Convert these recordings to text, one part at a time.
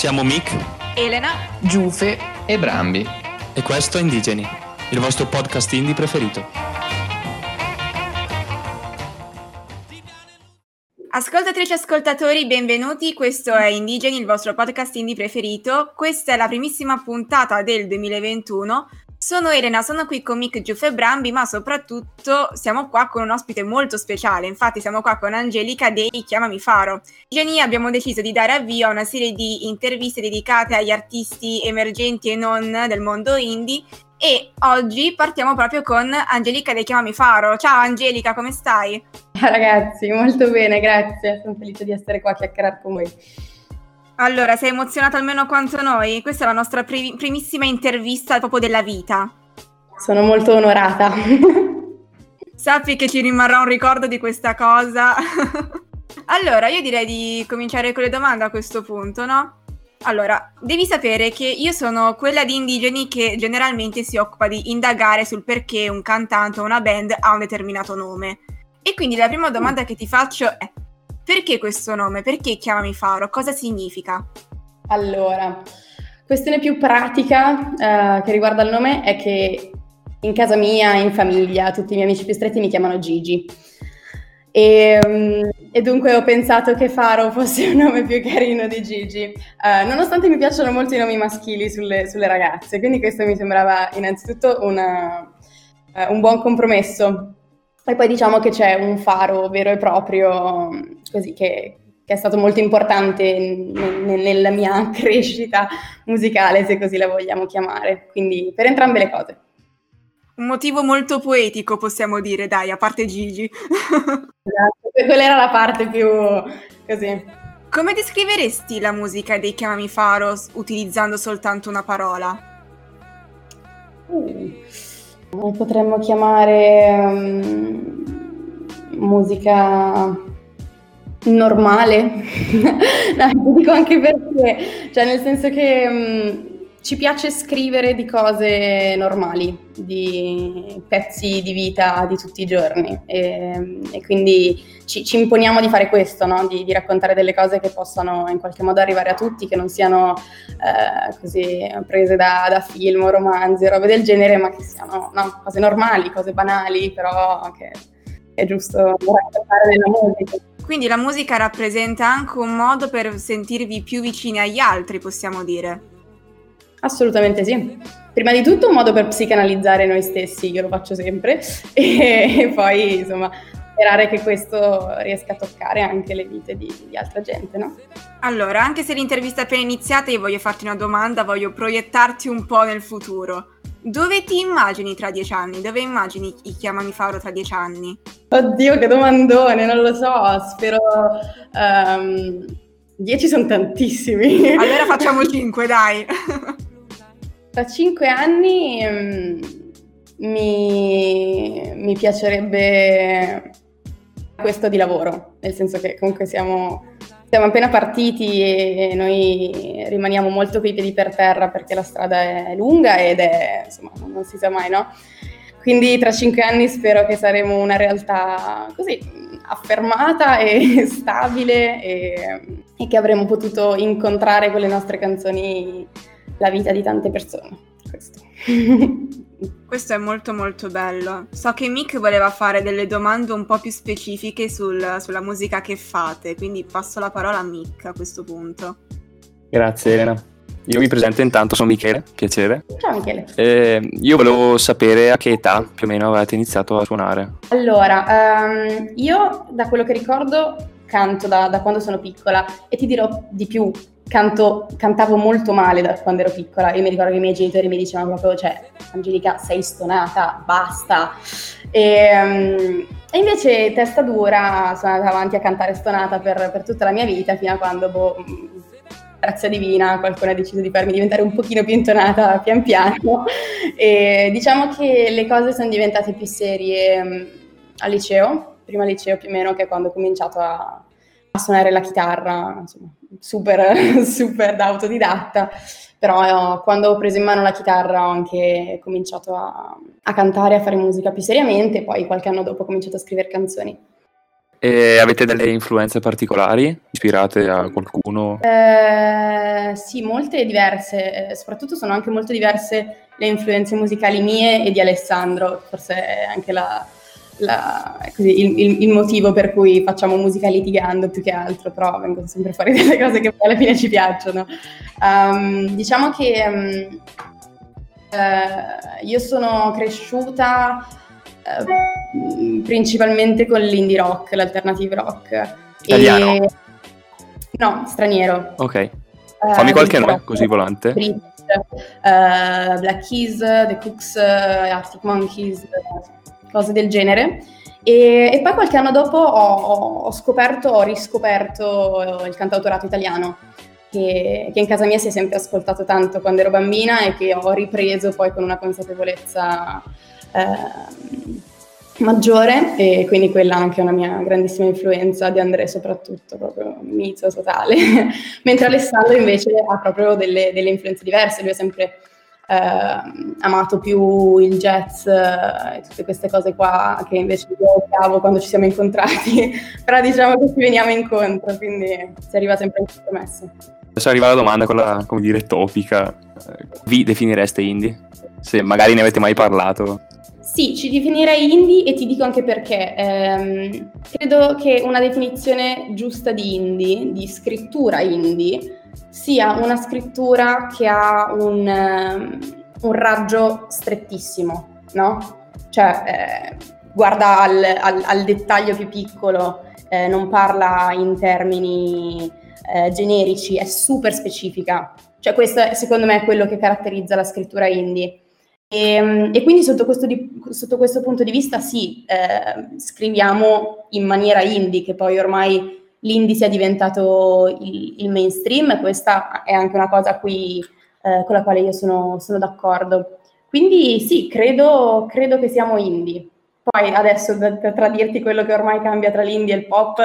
Siamo Mick, Elena, Giufe e Brambi. e questo è Indigeni, il vostro podcast indie preferito. Ascoltatrici e ascoltatori, benvenuti. Questo è Indigeni, il vostro podcast indie preferito. Questa è la primissima puntata del 2021. Sono Elena, sono qui con Mick, Giuff e Brambi, ma soprattutto siamo qua con un ospite molto speciale. Infatti siamo qua con Angelica dei Chiamami Faro. Indigeni abbiamo deciso di dare avvio a una serie di interviste dedicate agli artisti emergenti e non del mondo indie e oggi partiamo proprio con Angelica dei Chiamami Faro. Ciao Angelica, come stai? Ciao ragazzi, molto bene, grazie. Sono felice di essere qua a chiacchierare con voi. Allora, sei emozionata almeno quanto noi? Questa è la nostra pri- primissima intervista proprio della vita. Sono molto onorata. Sappi che ci rimarrà un ricordo di questa cosa. allora, io direi di cominciare con le domande a questo punto, no? Allora, devi sapere che io sono quella di indigeni che generalmente si occupa di indagare sul perché un cantante o una band ha un determinato nome. E quindi la prima domanda che ti faccio è: perché questo nome? Perché chiamami Faro? Cosa significa? Allora, questione più pratica eh, che riguarda il nome è che in casa mia, in famiglia, tutti i miei amici più stretti mi chiamano Gigi. E, mm, e dunque ho pensato che Faro fosse un nome più carino di Gigi, Eh, nonostante mi piacciono molto i nomi maschili sulle, sulle ragazze, quindi questo mi sembrava innanzitutto una- eh, un buon compromesso. E poi diciamo che c'è un faro vero e proprio, così, che, che è stato molto importante n- n- nella mia crescita musicale, se così la vogliamo chiamare. Quindi per entrambe le cose. Un motivo molto poetico, possiamo dire, dai, a parte Gigi. Esatto, Quella era la parte più così. Come descriveresti la musica dei Chiamami Faro utilizzando soltanto una parola? Uh, potremmo chiamare mm, musica normale. no, dico anche perché, cioè nel senso che mm, ci piace scrivere di cose normali, di pezzi di vita di tutti i giorni e, e quindi ci, ci imponiamo di fare questo, no? di, di raccontare delle cose che possano in qualche modo arrivare a tutti, che non siano eh, così prese da, da film o romanzi, robe del genere, ma che siano no, cose normali, cose banali, però che è giusto raccontare nella musica. Quindi la musica rappresenta anche un modo per sentirvi più vicini agli altri, possiamo dire. Assolutamente sì. Prima di tutto un modo per psicanalizzare noi stessi, io lo faccio sempre, e, e poi insomma sperare che questo riesca a toccare anche le vite di, di altra gente, no? Allora, anche se l'intervista è appena iniziata, io voglio farti una domanda, voglio proiettarti un po' nel futuro. Dove ti immagini tra dieci anni? Dove immagini i Chiamami Faro tra dieci anni? Oddio, che domandone, non lo so, spero... ehm, dieci sono tantissimi. Allora facciamo cinque, dai. Tra cinque anni mm, mi, mi piacerebbe questo di lavoro, nel senso che comunque siamo, siamo appena partiti e noi rimaniamo molto coi piedi per terra perché la strada è lunga ed è, insomma, non si sa mai, no? Quindi tra cinque anni spero che saremo una realtà così affermata e stabile e, e che avremo potuto incontrare con le nostre canzoni la vita di tante persone. Questo. Questo è molto molto bello. So che Mick voleva fare delle domande un po' più specifiche sul- sulla musica che fate, quindi passo la parola a Mick a questo punto. Grazie Elena. Io mi presento intanto, sono Michele, piacere. Ciao Michele. Eh, io volevo sapere a che età più o meno avete iniziato a suonare. Allora, ehm, io da quello che ricordo canto da, da quando sono piccola e ti dirò di più, canto, cantavo molto male da quando ero piccola. Io mi ricordo che i miei genitori mi dicevano proprio, cioè, Angelica, sei stonata, basta. E, ehm, e invece testa dura sono andata avanti a cantare stonata per, per tutta la mia vita, fino a quando, boh, grazia divina, qualcuno ha deciso di farmi diventare un pochino più intonata pian piano. E diciamo che le cose sono diventate più serie mh, al liceo, prima liceo più o meno che quando ho cominciato a, a suonare la chitarra, insomma, super, super da autodidatta. Però eh, quando ho preso in mano la chitarra ho anche cominciato a, a cantare, a fare musica più seriamente, poi qualche anno dopo ho cominciato a scrivere canzoni. E avete delle influenze particolari ispirate a qualcuno? Eh, sì, molte diverse, eh, soprattutto sono anche molto diverse le influenze musicali mie e di Alessandro, forse è anche la, la, così, il, il, il, motivo per cui facciamo musica litigando più che altro, però vengono sempre fuori delle cose che alla fine ci piacciono. Um, diciamo che um, uh, io sono cresciuta uh, principalmente con l'indie rock, l'alternative rock. Italiano? E... No, straniero. Ok. Fammi uh, qualche nome, così volante. British, Black Keys, The Cooks, Arctic Monkeys, cose del genere. E, e poi qualche anno dopo ho, ho, scoperto, ho riscoperto il cantautorato italiano, che, che, in casa mia si è sempre ascoltato tanto quando ero bambina e che ho ripreso poi con una consapevolezza eh, maggiore e quindi quella anche è una mia grandissima influenza di Andrea soprattutto, proprio mito totale, mentre Alessandro invece ha proprio delle, delle influenze diverse, lui è sempre eh, amato più il jazz eh, e tutte queste cose qua che invece io odiavo quando ci siamo incontrati, però diciamo che ci veniamo incontro, quindi si arriva sempre in compromesso. Adesso arriva la domanda, quella come dire topica, vi definireste indie? Se magari ne avete mai parlato. Sì, ci definirei indie e ti dico anche perché. Ehm, credo che una definizione giusta di indie, di scrittura indie, sia una scrittura che ha un, um, un raggio strettissimo, no? Cioè, eh, guarda al, al, al, dettaglio più piccolo, eh, non parla in termini eh, generici, è super specifica. Cioè, questo è, secondo me è quello che caratterizza la scrittura indie. E, ehm, e quindi sotto questo, di, sotto questo, punto di vista sì, eh, scriviamo in maniera indie, che poi ormai l'indie sia diventato il, il, mainstream, questa è anche una cosa qui, eh, con la quale io sono, sono d'accordo. Quindi sì, credo, credo, che siamo indie. Poi adesso per tradirti quello che ormai cambia tra l'indie e il pop,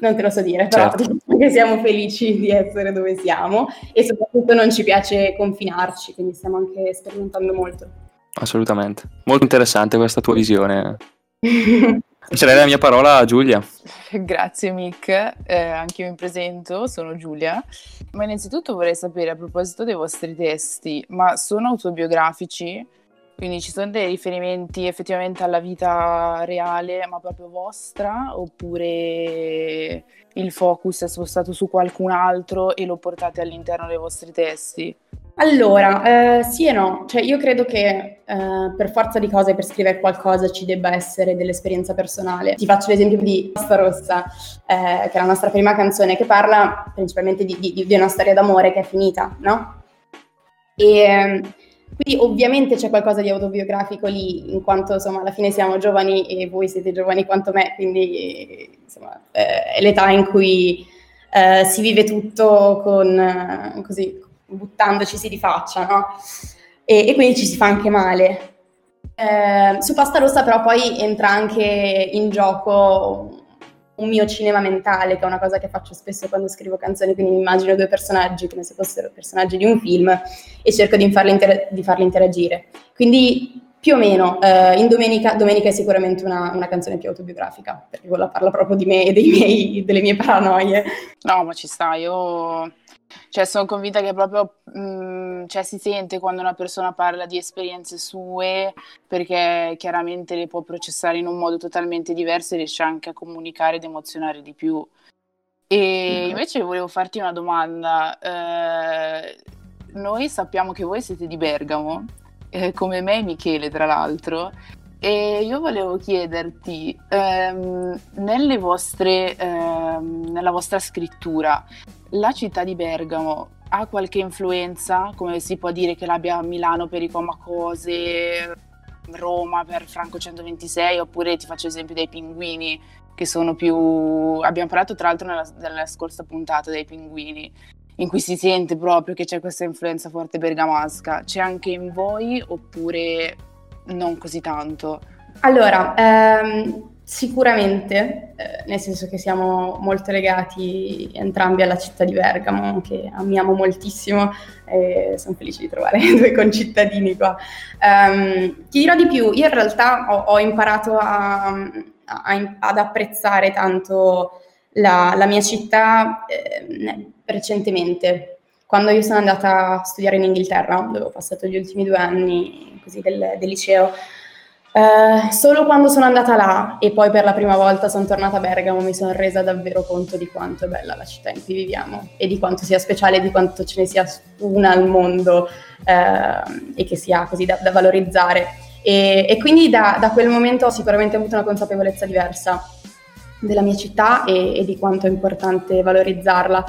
non te lo so dire, però certo. diciamo che siamo felici di essere dove siamo e soprattutto non ci piace confinarci, quindi stiamo anche sperimentando molto. Assolutamente. Molto interessante questa tua visione. Lascerei la mia parola a Giulia. Grazie Mick, eh, anche io mi presento, sono Giulia. Ma innanzitutto vorrei sapere a proposito dei vostri testi, ma sono autobiografici? Quindi ci sono dei riferimenti effettivamente alla vita reale, ma proprio vostra, oppure il focus è spostato su qualcun altro e lo portate all'interno dei vostri testi? Allora, eh, sì e no, cioè io credo che eh, per forza di cose per scrivere qualcosa ci debba essere dell'esperienza personale. Ti faccio l'esempio di Pasta Rossa, eh, che è la nostra prima canzone, che parla principalmente di, di, di una storia d'amore che è finita, no? E quindi ovviamente c'è qualcosa di autobiografico lì, in quanto insomma alla fine siamo giovani e voi siete giovani quanto me, quindi insomma eh, è l'età in cui eh, si vive tutto con, eh, così, buttandoci di faccia, no? E, e, quindi ci si fa anche male. Eh, su Pasta Rossa però poi entra anche in gioco un mio cinema mentale, che è una cosa che faccio spesso quando scrivo canzoni, quindi mi immagino due personaggi come se fossero personaggi di un film e cerco di farli, inter- di farli interagire. Quindi più o meno, eh, in Domenica, Domenica è sicuramente una, una, canzone più autobiografica, perché quella parla proprio di me e miei, delle mie paranoie. No, ma ci sta, io cioè, sono convinta che proprio mh, mm, cioè, si sente quando una persona parla di esperienze sue, perché chiaramente le può processare in un modo totalmente diverso e riesce anche a comunicare ed emozionare di più. E invece volevo farti una domanda. Eh, noi sappiamo che voi siete di Bergamo, eh, come me e Michele, tra l'altro. E io volevo chiederti, ehm, vostre, ehm, nella vostra scrittura, la città di Bergamo ha qualche influenza? Come si può dire che l'abbia Milano per i Comacose, Roma per Franco 126, oppure ti faccio esempio dei pinguini, che sono più... Abbiamo parlato tra l'altro nella, nella scorsa puntata dei pinguini, in cui si sente proprio che c'è questa influenza forte bergamasca. C'è anche in voi oppure non così tanto? Allora, ehm, sicuramente, eh, nel senso che siamo molto legati entrambi alla città di Bergamo, che amiamo moltissimo e sono felice di trovare due concittadini qua. Um, ti dirò di più, io in realtà ho, ho imparato a, a, ad apprezzare tanto la, la mia città eh, recentemente. Quando io sono andata a studiare in Inghilterra, dove ho passato gli ultimi due anni così, del, del liceo, eh, solo quando sono andata là e poi per la prima volta sono tornata a Bergamo mi sono resa davvero conto di quanto è bella la città in cui viviamo e di quanto sia speciale, di quanto ce ne sia una al mondo eh, e che sia così da, da valorizzare. E, e quindi da, da, quel momento ho sicuramente avuto una consapevolezza diversa della mia città e, e di quanto è importante valorizzarla.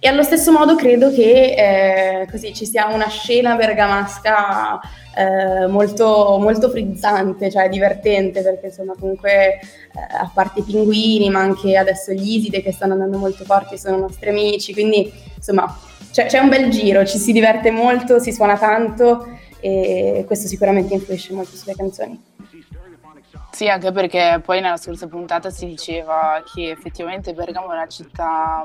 E allo stesso modo credo che eh, così ci sia una scena bergamasca eh, molto, molto frizzante, cioè divertente, perché insomma comunque eh, a parte i pinguini, ma anche adesso gli Iside che stanno andando molto forti, sono nostri amici, quindi insomma c'è, c'è un bel giro, ci si diverte molto, si suona tanto e questo sicuramente influisce molto sulle canzoni. Sì, anche perché poi nella scorsa puntata si diceva che effettivamente Bergamo è una città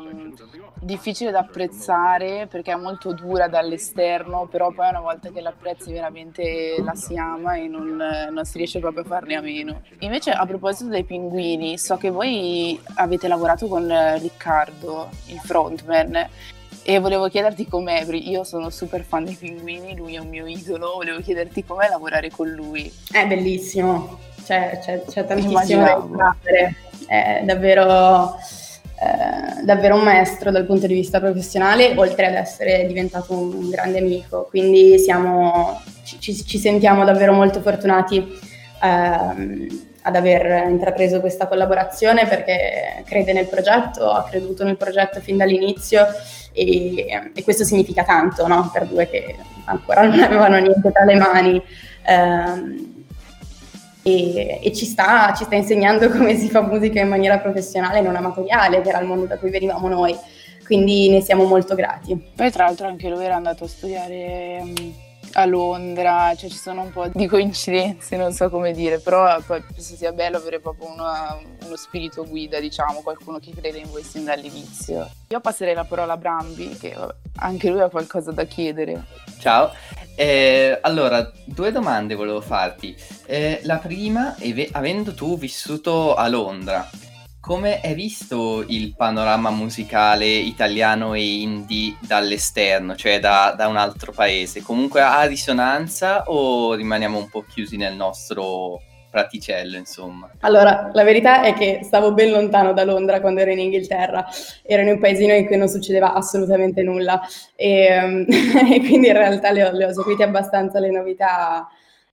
difficile da apprezzare perché è molto dura dall'esterno, però poi una volta che l'apprezzi veramente la si ama e non, non si riesce proprio a farne a meno. Invece a proposito dei pinguini, so che voi avete lavorato con Riccardo, il frontman, e volevo chiederti com'è, io sono super fan dei pinguini, lui è un mio idolo, volevo chiederti com'è lavorare con lui. È bellissimo, c'è, c'è, c'è tantissimo da fare, è davvero, eh, davvero un maestro dal punto di vista professionale, oltre ad essere diventato un grande amico, quindi siamo, ci, ci, sentiamo davvero molto fortunati. Ehm, ad aver intrapreso questa collaborazione perché crede nel progetto, ha creduto nel progetto fin dall'inizio e, e questo significa tanto no? per due che ancora non avevano niente tra le mani. Um, e, e ci, sta, ci, sta, insegnando come si fa musica in maniera professionale, non amatoriale, che era il mondo da cui venivamo noi. Quindi ne siamo molto grati. Poi, tra l'altro, anche lui era andato a studiare um, a Londra, cioè ci sono un po' di coincidenze, non so come dire, però poi penso sia bello avere proprio una, uno spirito guida, diciamo, qualcuno che crede in voi sin dall'inizio. Io passerei la parola a Brambi, che vabbè, anche lui ha qualcosa da chiedere. Ciao, eh, allora due domande volevo farti. Eh, la prima, avendo tu vissuto a Londra, come hai visto il panorama musicale italiano e indie dall'esterno, cioè da, da, un altro paese? Comunque ha risonanza o rimaniamo un po' chiusi nel nostro praticello, insomma? Allora, la verità è che stavo ben lontano da Londra quando ero in Inghilterra, ero in un paesino in cui non succedeva assolutamente nulla e, e quindi in realtà le ho, le ho seguite abbastanza le novità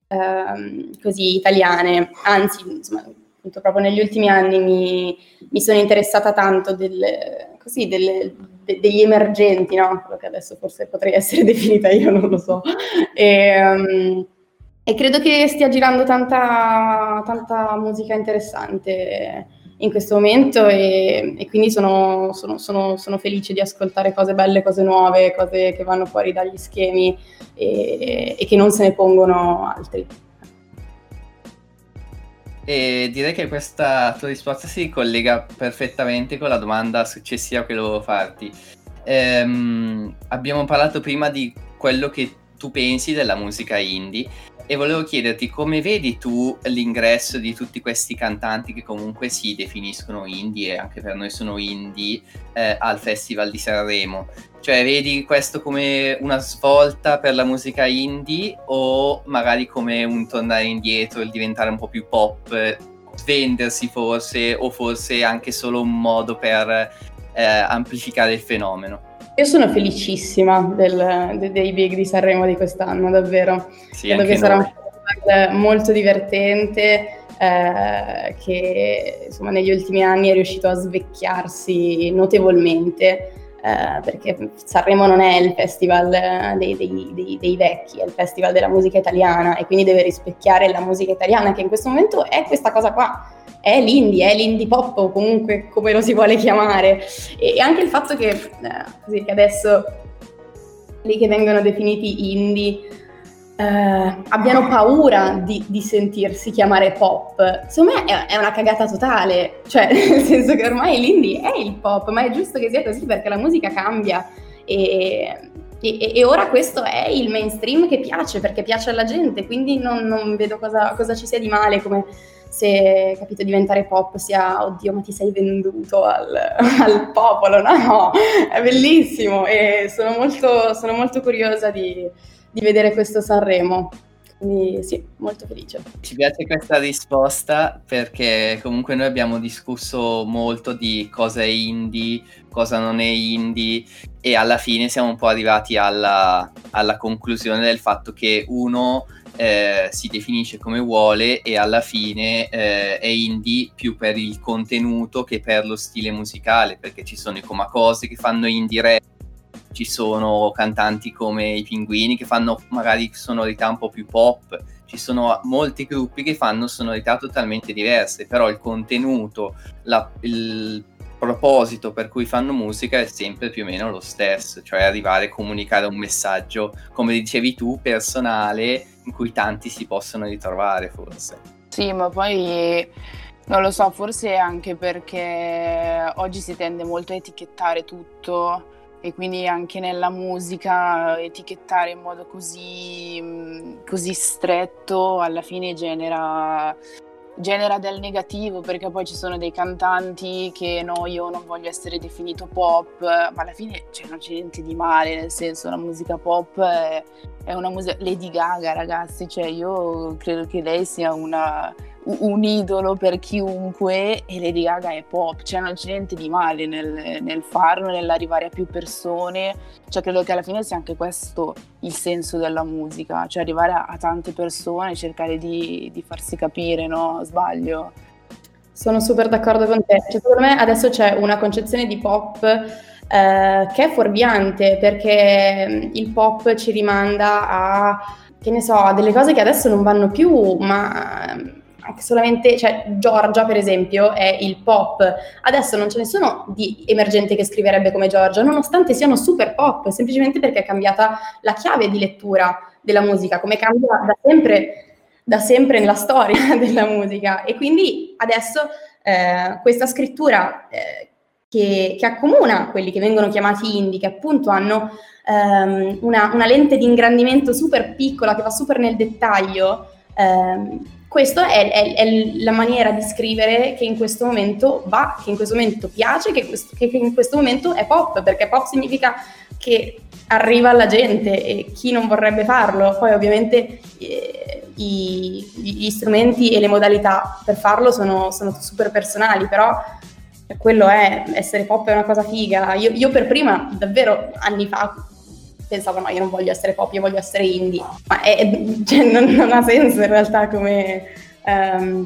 ehm, così italiane, anzi, insomma proprio negli ultimi anni mi, mi sono interessata tanto delle, così, delle, de, degli emergenti, no? quello che adesso forse potrei essere definita io, non lo so. E, um, e credo che stia girando tanta, tanta, musica interessante in questo momento e, e quindi sono, sono, sono, sono, felice di ascoltare cose belle, cose nuove, cose che vanno fuori dagli schemi e, e che non se ne pongono altri. E direi che questa tua risposta si collega perfettamente con la domanda successiva che volevo farti. Ehm, abbiamo parlato prima di quello che tu pensi della musica indie e volevo chiederti come vedi tu l'ingresso di tutti questi cantanti che comunque si definiscono indie e anche per noi sono indie eh, al Festival di Sanremo. Cioè, vedi questo come una svolta per la musica indie o magari come un tornare indietro, il diventare un po' più pop, vendersi forse o forse anche solo un modo per eh, amplificare il fenomeno? Io sono felicissima del, de, dei Big di Sanremo di quest'anno, davvero. Sì, Credo che noi. sarà un festival molto divertente. Eh, che insomma negli ultimi anni è riuscito a svecchiarsi notevolmente eh, perché Sanremo non è il festival eh, dei, dei, dei, dei, vecchi, è il festival della musica italiana e quindi deve rispecchiare la musica italiana che in questo momento è questa cosa qua, è l'indie, è l'indie pop o comunque come lo si vuole chiamare. E, anche il fatto che, eh, che adesso quelli che vengono definiti indie eh, abbiano paura di, di, sentirsi chiamare pop. Secondo me è, è, una cagata totale, cioè nel senso che ormai l'indie è il pop, ma è giusto che sia così perché la musica cambia. E, e, e ora questo è il mainstream che piace perché piace alla gente, quindi non, non vedo cosa, cosa, ci sia di male, come se capito diventare pop sia oddio ma ti sei venduto al, al popolo, no, è bellissimo. E sono molto, sono molto curiosa di, di vedere questo Sanremo. Quindi sì, molto felice. Ci piace questa risposta perché comunque noi abbiamo discusso molto di cosa è indie, cosa non è indie e alla fine siamo un po' arrivati alla, alla conclusione del fatto che uno eh, si definisce come vuole e alla fine eh, è indie più per il contenuto che per lo stile musicale perché ci sono i Comacose che fanno indie rap ci sono cantanti come i Pinguini che fanno magari sonorità un po' più pop, ci sono molti gruppi che fanno sonorità totalmente diverse, però il contenuto, la, il proposito per cui fanno musica è sempre più o meno lo stesso, cioè arrivare a comunicare un messaggio, come dicevi tu, personale, in cui tanti si possono ritrovare forse. Sì, ma poi non lo so, forse anche perché oggi si tende molto a etichettare tutto e quindi anche nella musica etichettare in modo così, così stretto alla fine genera, genera, del negativo perché poi ci sono dei cantanti che no io non voglio essere definito pop ma alla fine cioè, non c'è niente di male nel senso la musica pop è, è una musica Lady Gaga ragazzi cioè io credo che lei sia una un idolo per chiunque e Lady Gaga è pop, cioè non c'è niente di male nel, nel farlo, nell'arrivare a più persone, cioè credo che alla fine sia anche questo il senso della musica, cioè arrivare a, a tante persone cercare di, di, farsi capire, no? Sbaglio? Sono super d'accordo con te, cioè, secondo me adesso c'è una concezione di pop eh, che è fuorviante perché mm, il pop ci rimanda a che ne so, a delle cose che adesso non vanno più, ma anche solamente, cioè Giorgia per esempio è il pop, adesso non c'è nessuno di emergente che scriverebbe come Giorgia, nonostante siano super pop, semplicemente perché è cambiata la chiave di lettura della musica, come cambia da sempre, da sempre nella storia della musica. E quindi adesso eh, questa scrittura eh, che, che, accomuna quelli che vengono chiamati indie, che appunto hanno ehm, una, una, lente di ingrandimento super piccola, che va super nel dettaglio, ehm, questa è, è, è, la maniera di scrivere che in questo momento va, che in questo momento piace, che, questo, che, in questo momento è pop, perché pop significa che arriva alla gente e chi non vorrebbe farlo. Poi ovviamente eh, i, gli strumenti e le modalità per farlo sono, sono super personali, però quello è, essere pop è una cosa figa. Io, io per prima, davvero anni fa, pensavo no, io non voglio essere pop, io voglio essere indie, ma è, cioè, non, non, ha senso in realtà come, um,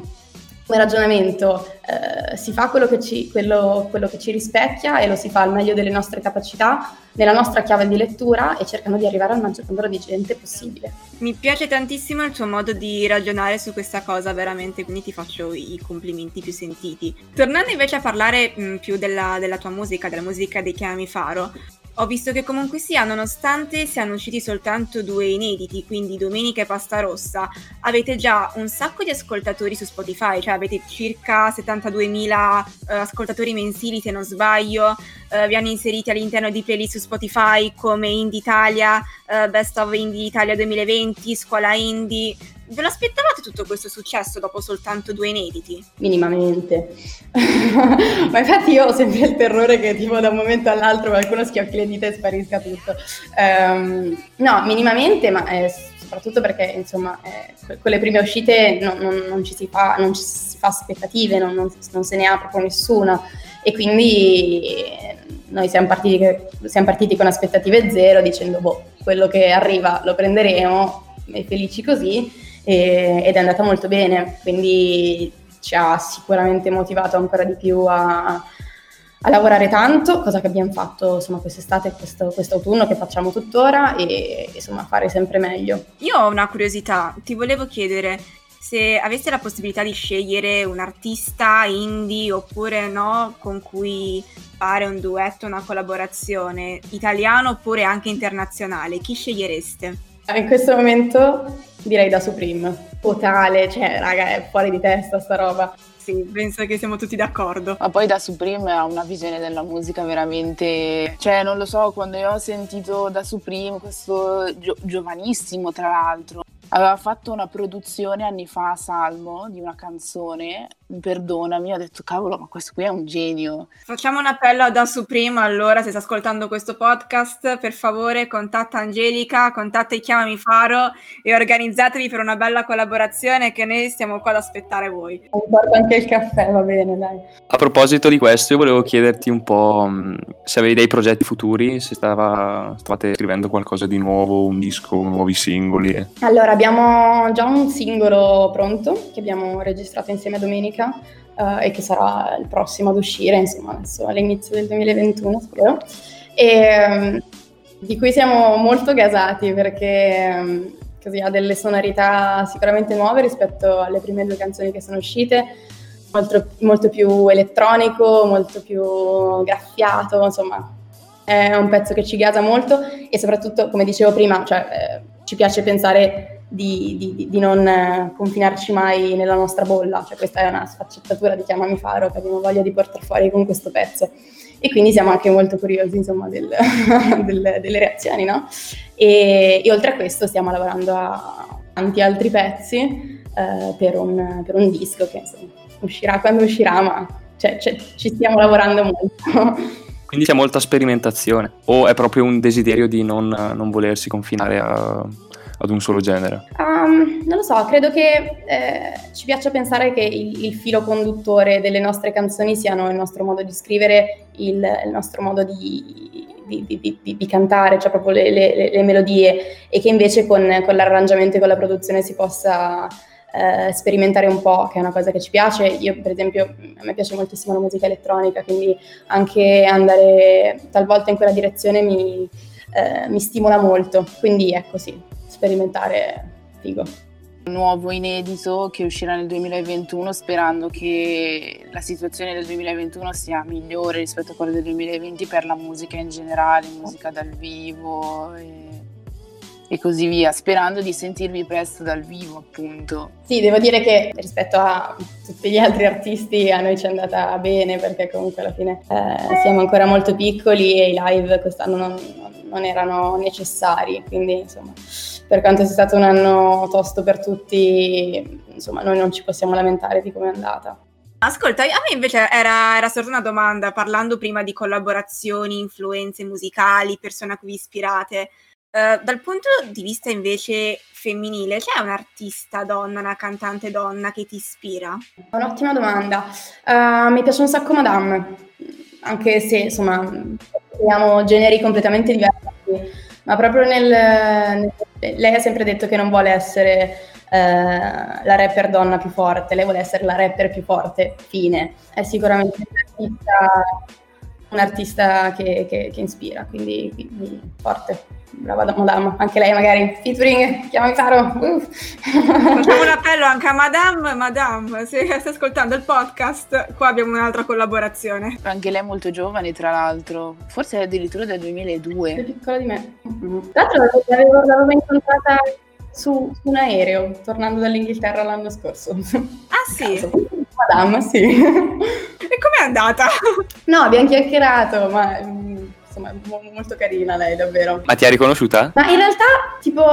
come ragionamento. Uh, si fa quello che, ci, quello, quello che ci rispecchia e lo si fa al meglio delle nostre capacità, nella nostra chiave di lettura e cercano di arrivare al maggior numero di gente possibile. Mi piace tantissimo il tuo modo di ragionare su questa cosa, veramente, quindi ti faccio i complimenti più sentiti. Tornando invece a parlare mh, più della, della, tua musica, della musica dei Chiami Faro, ho visto che comunque sia, nonostante siano usciti soltanto due inediti, quindi Domenica e Pasta Rossa, avete già un sacco di ascoltatori su Spotify, cioè avete circa 72.000 uh, eh, ascoltatori mensili se non sbaglio, uh, vi hanno inseriti all'interno di playlist su Spotify come Indie Italia, uh, Best of Indie Italia 2020, Scuola Indie, Ve l'aspettavate tutto questo successo dopo soltanto due inediti? Minimamente. Ma infatti io ho sempre il terrore che tipo da un momento all'altro qualcuno schiocchi le dita e sparisca tutto. Um, no, minimamente, ma eh, soprattutto perché insomma eh, con le prime uscite non, non, non, ci si fa, non ci si fa aspettative, non, non, se ne ha proprio nessuna. E quindi noi siamo partiti, siamo partiti con aspettative zero dicendo boh, quello che arriva lo prenderemo e felici così e, ed è andata molto bene, quindi ci ha sicuramente motivato ancora di più a, a lavorare tanto, cosa che abbiamo fatto insomma quest'estate e questo, quest'autunno che facciamo tuttora e insomma fare sempre meglio. Io ho una curiosità, ti volevo chiedere se aveste la possibilità di scegliere un artista indie oppure no con cui fare un duetto, una collaborazione italiano oppure anche internazionale, chi scegliereste? In questo momento direi da Supreme. Totale, cioè, raga, è fuori di testa sta roba. Sì, penso che siamo tutti d'accordo. Ma poi da Supreme ha una visione della musica veramente... Cioè, non lo so, quando io ho sentito da Supreme, questo gio- giovanissimo tra l'altro, aveva fatto una produzione anni fa a Salmo di una canzone, perdonami, ho detto cavolo, ma questo qui è un genio. Facciamo un appello a Da Supreme, allora, se sta ascoltando questo podcast, per favore contatta Angelica, contatta i Chiamami Faro e organizzatevi per una bella collaborazione che noi stiamo qua ad aspettare voi. Mi porto anche il caffè, va bene, dai. A proposito di questo, io volevo chiederti un po' mh, se avevi dei progetti futuri, se stava, stavate scrivendo qualcosa di nuovo, un disco, nuovi singoli. Allora, abbiamo già un singolo pronto che abbiamo registrato insieme a Domenica eh, e che sarà il prossimo ad uscire, insomma, adesso all'inizio del 2021, spero. E, ehm, di cui siamo molto gasati perché ehm, così ha delle sonorità sicuramente nuove rispetto alle prime due canzoni che sono uscite, molto, molto più elettronico, molto più graffiato, insomma, è un pezzo che ci gasa molto e soprattutto, come dicevo prima, cioè, eh, ci piace pensare di, di, di, non eh, confinarci mai nella nostra bolla, cioè questa è una sfaccettatura di Chiamami Faro che abbiamo voglia di portare fuori con questo pezzo e quindi siamo anche molto curiosi insomma del, del, delle reazioni, no? E, e, oltre a questo stiamo lavorando a tanti altri pezzi eh, per, un, per, un, disco che insomma, uscirà quando uscirà, ma cioè, cioè, ci stiamo lavorando molto. Quindi c'è molta sperimentazione o è proprio un desiderio di non, non volersi confinare a, ad un solo genere? Um, non lo so, credo che eh, ci piaccia pensare che il, il, filo conduttore delle nostre canzoni siano il nostro modo di scrivere, il, il nostro modo di, di, di, di, cantare, cioè proprio le, le, le, melodie, e che invece con, con l'arrangiamento e con la produzione si possa eh, sperimentare un po', che è una cosa che ci piace. Io, per esempio, a me piace moltissimo la musica elettronica, quindi anche andare talvolta in quella direzione mi, eh, mi stimola molto. Quindi ecco sì, sperimentare figo. Nuovo inedito che uscirà nel 2021 sperando che la situazione del 2021 sia migliore rispetto a quella del 2020 per la musica in generale, musica dal vivo e, e così via, sperando di sentirvi presto dal vivo appunto. Sì, devo dire che rispetto a tutti gli altri artisti a noi ci è andata bene perché comunque alla fine eh, siamo ancora molto piccoli e i live quest'anno non, non erano necessari, quindi insomma per quanto sia stato un anno tosto per tutti, insomma, noi non ci possiamo lamentare di come è andata. Ascolta, a me invece era, era sorta una domanda, parlando prima di collaborazioni, influenze musicali, persone a cui vi ispirate. Uh, dal punto di vista invece femminile, c'è un'artista donna, una cantante donna che ti ispira? Un'ottima domanda. Uh, mi piace un sacco Madame, anche se insomma abbiamo generi completamente diversi ma proprio nel, nel, lei ha sempre detto che non vuole essere eh, la rapper donna più forte, lei vuole essere la rapper più forte, fine. È sicuramente un'artista, un'artista che, che, che, ispira, quindi, quindi forte brava madame, anche lei magari, featuring, chiamami Caro. Uh. Facciamo un appello anche a Madame, Madame, se stai ascoltando il podcast, qua abbiamo un'altra collaborazione. Anche lei è molto giovane, tra l'altro, forse è addirittura del 2002. È più piccola di me. Mm-hmm. Tra l'altro l'avevo, l'avevo incontrata su, su, un aereo, tornando dall'Inghilterra l'anno scorso. Ah sì? Madame, sì. E com'è andata? No, abbiamo chiacchierato, ma insomma è molto carina lei davvero. Ma ti ha riconosciuta? Ma in realtà tipo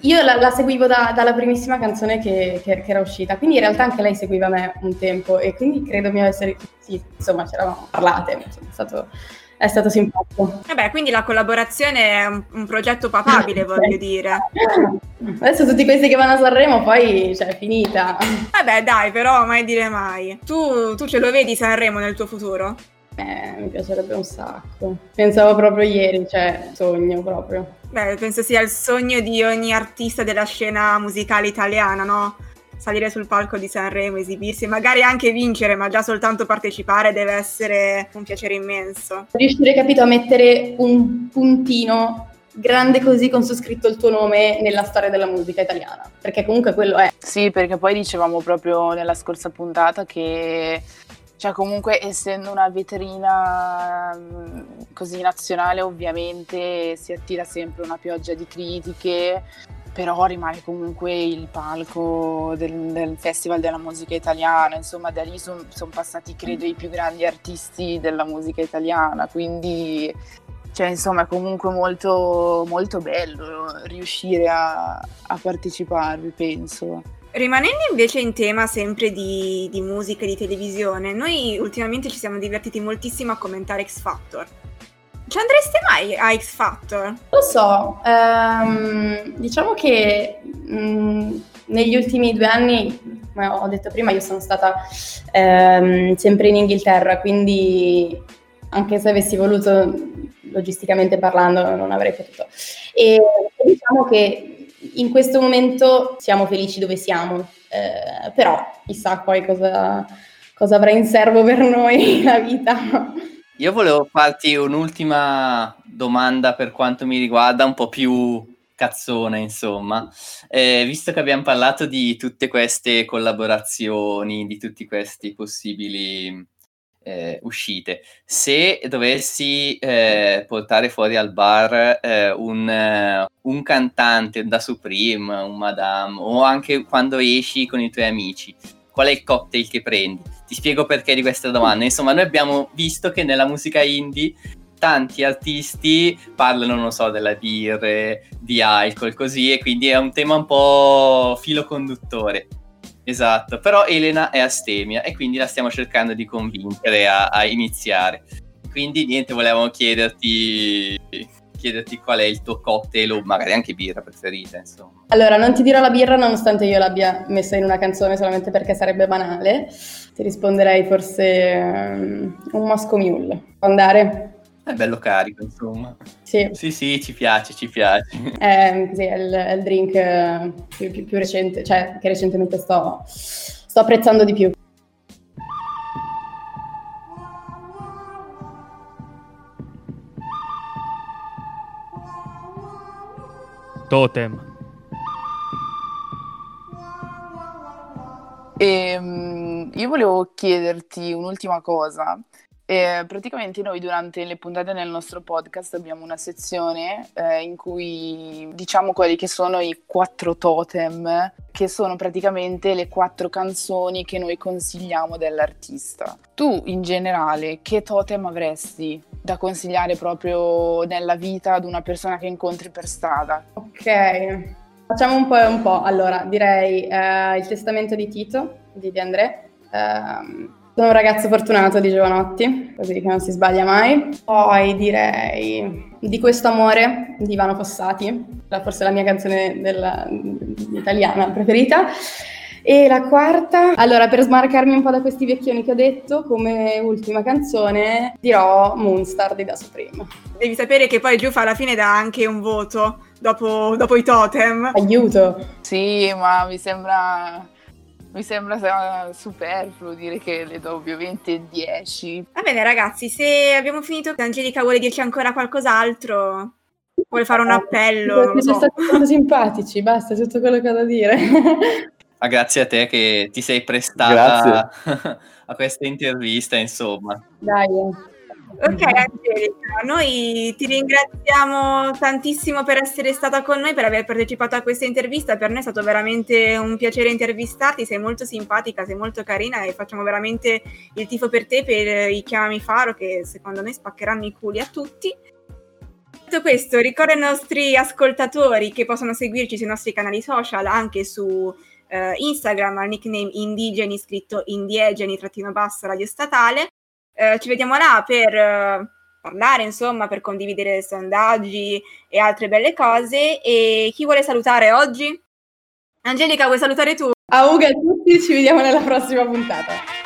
io la, la seguivo da, dalla primissima canzone che, che, che, era uscita, quindi in realtà anche lei seguiva me un tempo e quindi credo mi avesse, sì, insomma ci eravamo parlate, insomma, è stato è stato simpatico. Vabbè, quindi la collaborazione è un, un progetto papabile, voglio dire. Adesso tutti questi che vanno a Sanremo poi cioè, è finita. Vabbè, dai, però mai dire mai. Tu, tu ce lo vedi Sanremo nel tuo futuro? Eh, mi piacerebbe un sacco. Pensavo proprio ieri, cioè, sogno proprio. Beh, penso sia il sogno di ogni artista della scena musicale italiana, no? Salire sul palco di Sanremo, esibirsi e magari anche vincere, ma già soltanto partecipare deve essere un piacere immenso. Riuscire, capito, a mettere un puntino grande così con su scritto il tuo nome nella storia della musica italiana, perché comunque quello è. Sì, perché poi dicevamo proprio nella scorsa puntata che cioè comunque essendo una vetrina mm, così nazionale ovviamente si attira sempre una pioggia di critiche, però rimane comunque il palco del, del Festival della musica italiana, insomma da lì sono son passati credo i più grandi artisti della musica italiana, quindi cioè insomma è comunque molto, molto bello riuscire a, a parteciparvi, penso. Rimanendo invece in tema sempre di, di musica e di televisione, noi ultimamente ci siamo divertiti moltissimo a commentare X Factor. Ci andreste mai a X Factor? Lo so, ehm, diciamo che mh, negli ultimi due anni, come ho detto prima, io sono stata ehm, sempre in Inghilterra, quindi anche se avessi voluto logisticamente parlando non avrei potuto. E diciamo che in questo momento siamo felici dove siamo, eh, però chissà poi cosa, cosa avrà in serbo per noi la vita. Io volevo farti un'ultima domanda per quanto mi riguarda, un po' più cazzone, insomma. Eh, visto che abbiamo parlato di tutte queste collaborazioni, di tutti questi possibili eh, uscite. Se dovessi eh, portare fuori al bar eh, un, eh, un, cantante da Supreme, un Madame, o anche quando esci con i tuoi amici, qual è il cocktail che prendi? Ti spiego perché di questa domanda. Insomma, noi abbiamo visto che nella musica indie tanti artisti parlano, non so, della birre, di alcol, così, e quindi è un tema un po' filo conduttore. Esatto, però Elena è astemia e quindi la stiamo cercando di convincere a, a iniziare. Quindi niente, volevamo chiederti, chiederti qual è il tuo cocktail o magari anche birra preferita, insomma. Allora, non ti dirò la birra nonostante io l'abbia messa in una canzone solamente perché sarebbe banale. Ti risponderei forse um, un Moscow Mule. Può andare? È bello carico, insomma. Sì, sì, sì ci piace, ci piace. Eh, sì, è, il, è il drink eh, più, più, più, recente, cioè che recentemente sto, sto apprezzando di più. Totem. E, ehm, io volevo chiederti un'ultima cosa. E praticamente noi durante le puntate del nostro podcast abbiamo una sezione eh, in cui diciamo quelli che sono i quattro totem, che sono praticamente le quattro canzoni che noi consigliamo dell'artista. Tu in generale che totem avresti da consigliare proprio nella vita ad una persona che incontri per strada? Ok, facciamo un po' e un po'. Allora, direi eh, il testamento di Tito di De André. Um, sono un ragazzo fortunato di Giovanotti, così che non si sbaglia mai. Poi direi di questo amore di Ivano Fossati, forse la mia canzone della, italiana preferita. E la quarta, allora per smarcarmi un po' da questi vecchioni che ho detto, come ultima canzone dirò Moonstar di Da Supreme. Devi sapere che poi Giuffa alla fine dà anche un voto dopo, dopo i totem. Aiuto! Sì, ma mi sembra mi sembra superfluo dire che le do ovviamente 10. Va bene ragazzi, se abbiamo finito, Angelica vuole dirci ancora qualcos'altro? Vuole fare un appello? Siete so. stati molto simpatici, basta, è tutto quello che ho da dire. Ah, grazie a te che ti sei prestata a questa intervista, insomma. Dai. Ok Angelica, noi ti ringraziamo tantissimo per essere stata con noi, per aver partecipato a questa intervista, per noi è stato veramente un piacere intervistarti, sei molto simpatica, sei molto carina e facciamo veramente il tifo per te, per i Chiamami Faro che secondo noi spaccheranno i culi a tutti. Detto questo, ricordo ai nostri ascoltatori che possono seguirci sui nostri canali social, anche su eh, Instagram al nickname indigeni scritto indiegeni-basso radio statale eh, ci vediamo là per eh, parlare, insomma, per condividere sondaggi e altre belle cose. E chi vuole salutare oggi? Angelica, vuoi salutare tu? Auga a tutti, ci vediamo nella prossima puntata.